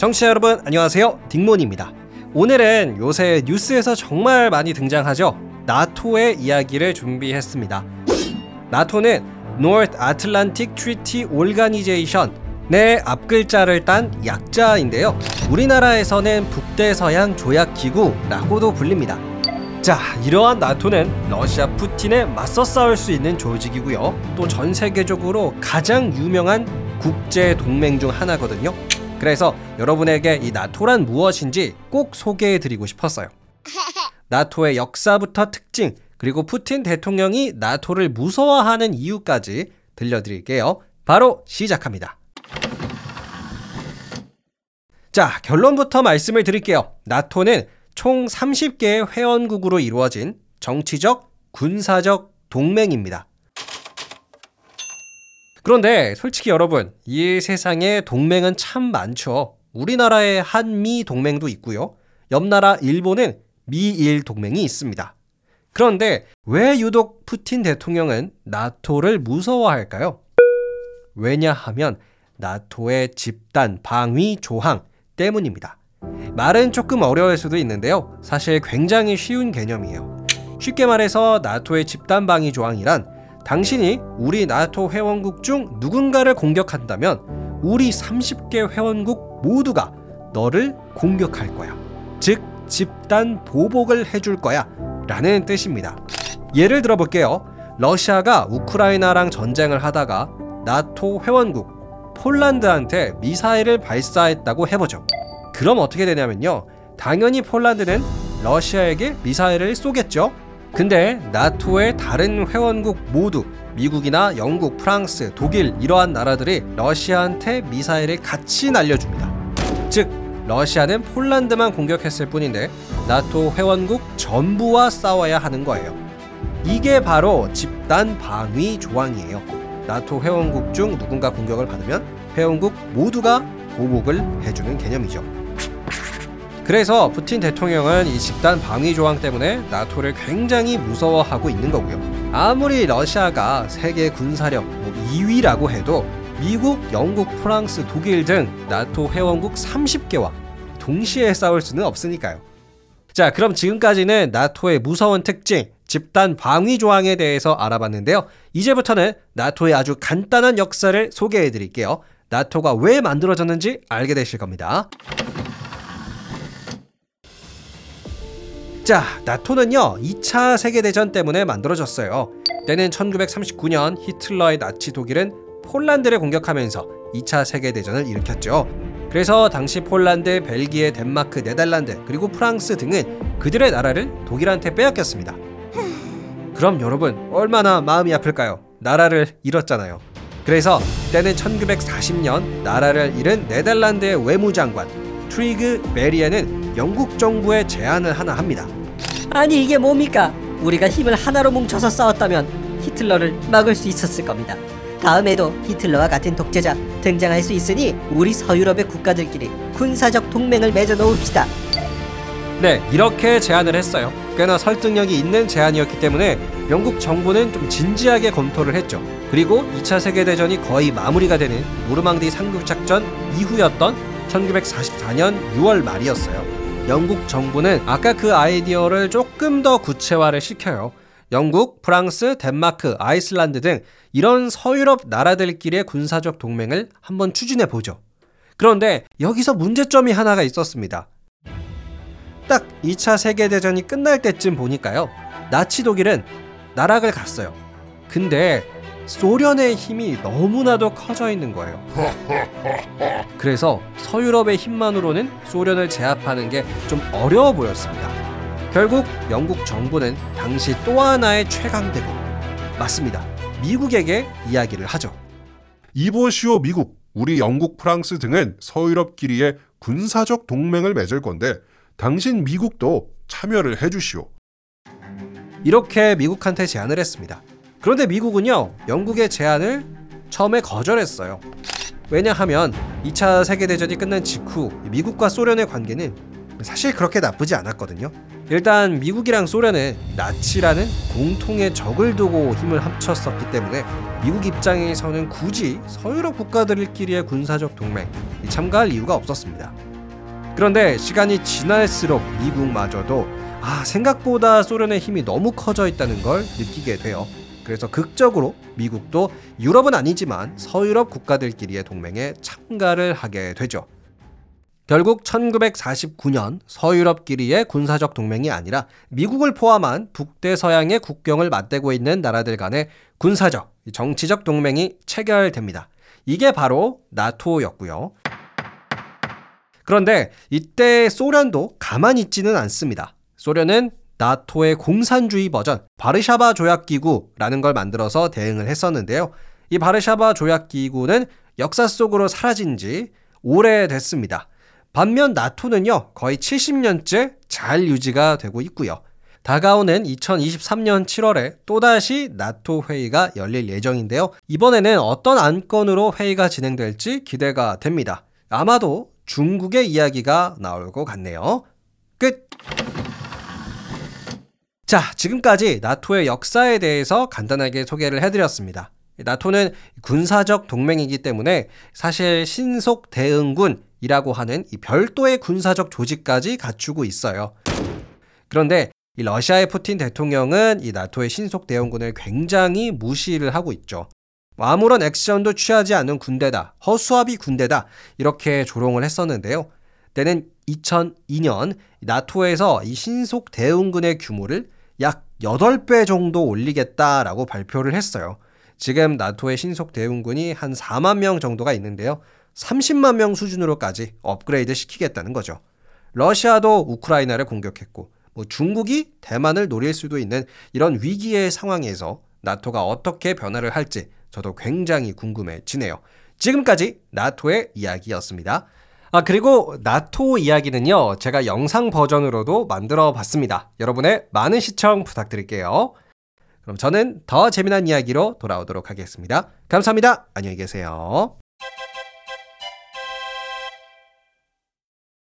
청취자 여러분 안녕하세요. 딩몬입니다. 오늘은 요새 뉴스에서 정말 많이 등장하죠. 나토의 이야기를 준비했습니다. 나토는 North Atlantic Treaty Organization 의 앞글자를 딴 약자인데요. 우리나라에서는 북대서양 조약기구라고도 불립니다. 자, 이러한 나토는 러시아 푸틴에 맞서 싸울 수 있는 조직이고요. 또 전 세계적으로 가장 유명한 국제 동맹 중 하나거든요. 그래서 여러분에게 이 나토란 무엇인지 꼭 소개해 드리고 싶었어요. 나토의 역사부터 특징, 그리고 푸틴 대통령이 나토를 무서워하는 이유까지 들려드릴게요. 바로 시작합니다. 자, 결론부터 말씀을 드릴게요. 나토는 총 30개의 회원국으로 이루어진 정치적, 군사적 동맹입니다. 그런데 솔직히 여러분, 이 세상에 동맹은 참 많죠. 우리나라의 한미 동맹도 있고요. 옆 나라 일본은 미일 동맹이 있습니다. 그런데 왜 유독 푸틴 대통령은 나토를 무서워할까요? 왜냐하면 나토의 집단 방위 조항 때문입니다. 말은 조금 어려울 수도 있는데요. 사실 굉장히 쉬운 개념이에요. 쉽게 말해서 나토의 집단 방위 조항이란 당신이 우리 나토 회원국 중 누군가를 공격한다면 우리 30개 회원국 모두가 너를 공격할 거야. 즉, 집단 보복을 해줄 거야. 라는 뜻입니다. 예를 들어 볼게요. 러시아가 우크라이나랑 전쟁을 하다가 나토 회원국 폴란드한테 미사일을 발사했다고 해보죠. 그럼 어떻게 되냐면요. 당연히 폴란드는 러시아에게 미사일을 쏘겠죠. 근데 나토의 다른 회원국 모두 미국이나 영국, 프랑스, 독일 이러한 나라들이 러시아한테 미사일을 같이 날려줍니다. 즉 러시아는 폴란드만 공격했을 뿐인데 나토 회원국 전부와 싸워야 하는 거예요. 이게 바로 집단 방위 조항이에요. 나토 회원국 중 누군가 공격을 받으면 회원국 모두가 보복을 해주는 개념이죠. 그래서 푸틴 대통령은 이 집단 방위 조항 때문에 나토를 굉장히 무서워하고 있는 거고요. 아무리 러시아가 세계 군사력 뭐 2위라고 해도 미국, 영국, 프랑스, 독일 등 나토 회원국 30개와 동시에 싸울 수는 없으니까요. 자, 그럼 지금까지는 나토의 무서운 특징, 집단 방위 조항에 대해서 알아봤는데요. 이제부터는 나토의 아주 간단한 역사를 소개해 드릴게요. 나토가 왜 만들어졌는지 알게 되실 겁니다. 자, 나토는요, 2차 세계대전 때문에 만들어졌어요. 때는 1939년 히틀러의 나치 독일은 폴란드를 공격하면서 2차 세계대전을 일으켰죠. 그래서 당시 폴란드, 벨기에, 덴마크, 네덜란드, 그리고 프랑스 등은 그들의 나라를 독일한테 빼앗겼습니다. 그럼 여러분, 얼마나 마음이 아플까요? 나라를 잃었잖아요. 그래서 때는 1940년 나라를 잃은 네덜란드의 외무장관 트리그 베리에는 영국 정부에 제안을 하나 합니다. 아니 이게 뭡니까? 우리가 힘을 하나로 뭉쳐서 싸웠다면 히틀러를 막을 수 있었을 겁니다. 다음에도 히틀러와 같은 독재자 등장할 수 있으니 우리 서유럽의 국가들끼리 군사적 동맹을 맺어 놓읍시다. 네, 이렇게 제안을 했어요. 꽤나 설득력이 있는 제안이었기 때문에 영국 정부는 좀 진지하게 검토를 했죠. 그리고 2차 세계대전이 거의 마무리가 되는 노르망디 상륙작전 이후였던 1944년 6월 말이었어요. 영국 정부는 아까 그 아이디어를 조금 더 구체화를 시켜요. 영국, 프랑스, 덴마크, 아이슬란드 등 이런 서유럽 나라들끼리의 군사적 동맹을 한번 추진해 보죠. 그런데 여기서 문제점이 하나가 있었습니다. 딱 2차 세계대전이 끝날 때쯤 보니까요. 나치 독일은 나락을 갔어요. 근데 소련의 힘이 너무나도 커져 있는 거예요. 그래서 서유럽의 힘만으로는 소련을 제압하는 게 좀 어려워 보였습니다. 결국 영국 정부는 당시 또 하나의 최강대국 맞습니다. 미국에게 이야기를 하죠. 이보시오 미국, 우리 영국, 프랑스 등은 서유럽끼리의 군사적 동맹을 맺을 건데 당신 미국도 참여를 해주시오. 이렇게 미국한테 제안을 했습니다. 그런데 미국은요, 영국의 제안을 처음에 거절했어요. 왜냐하면 2차 세계대전이 끝난 직후 미국과 소련의 관계는 사실 그렇게 나쁘지 않았거든요. 일단 미국이랑 소련은 나치라는 공통의 적을 두고 힘을 합쳤었기 때문에 미국 입장에서는 굳이 서유럽 국가들끼리의 군사적 동맹 참가할 이유가 없었습니다. 그런데 시간이 지날수록 미국마저도 아, 생각보다 소련의 힘이 너무 커져 있다는 걸 느끼게 돼요. 그래서 극적으로 미국도 유럽은 아니지만 서유럽 국가들끼리의 동맹에 참가를 하게 되죠. 결국 1949년 서유럽끼리의 군사적 동맹이 아니라 미국을 포함한 북대서양의 국경을 맞대고 있는 나라들 간의 군사적, 정치적 동맹이 체결됩니다. 이게 바로 나토였고요. 그런데 이때 소련도 가만히 있지는 않습니다. 소련은 나토의 공산주의 버전 바르샤바 조약기구라는 걸 만들어서 대응을 했었는데요. 이 바르샤바 조약기구는 역사 속으로 사라진 지 오래됐습니다. 반면 나토는요, 거의 70년째 잘 유지가 되고 있고요. 다가오는 2023년 7월에 또다시 나토 회의가 열릴 예정인데요. 이번에는 어떤 안건으로 회의가 진행될지 기대가 됩니다. 아마도 중국의 이야기가 나올 것 같네요. 끝! 자, 지금까지 나토의 역사에 대해서 간단하게 소개를 해드렸습니다. 나토는 군사적 동맹이기 때문에 사실 신속 대응군이라고 하는 이 별도의 군사적 조직까지 갖추고 있어요. 그런데 이 러시아의 푸틴 대통령은 이 나토의 신속 대응군을 굉장히 무시를 하고 있죠. 뭐 아무런 액션도 취하지 않는 군대다, 허수아비 군대다 이렇게 조롱을 했었는데요. 때는 2002년 나토에서 이 신속 대응군의 규모를 약 8배 정도 올리겠다라고 발표를 했어요. 지금 나토의 신속 대응군이 한 4만 명 정도가 있는데요. 30만 명 수준으로까지 업그레이드 시키겠다는 거죠. 러시아도 우크라이나를 공격했고 뭐 중국이 대만을 노릴 수도 있는 이런 위기의 상황에서 나토가 어떻게 변화를 할지 저도 굉장히 궁금해지네요. 지금까지 나토의 이야기였습니다. 아, 그리고 나토 이야기는요, 제가 영상 버전으로도 만들어 봤습니다. 여러분의 많은 시청 부탁드릴게요. 그럼 저는 더 재미난 이야기로 돌아오도록 하겠습니다. 감사합니다. 안녕히 계세요.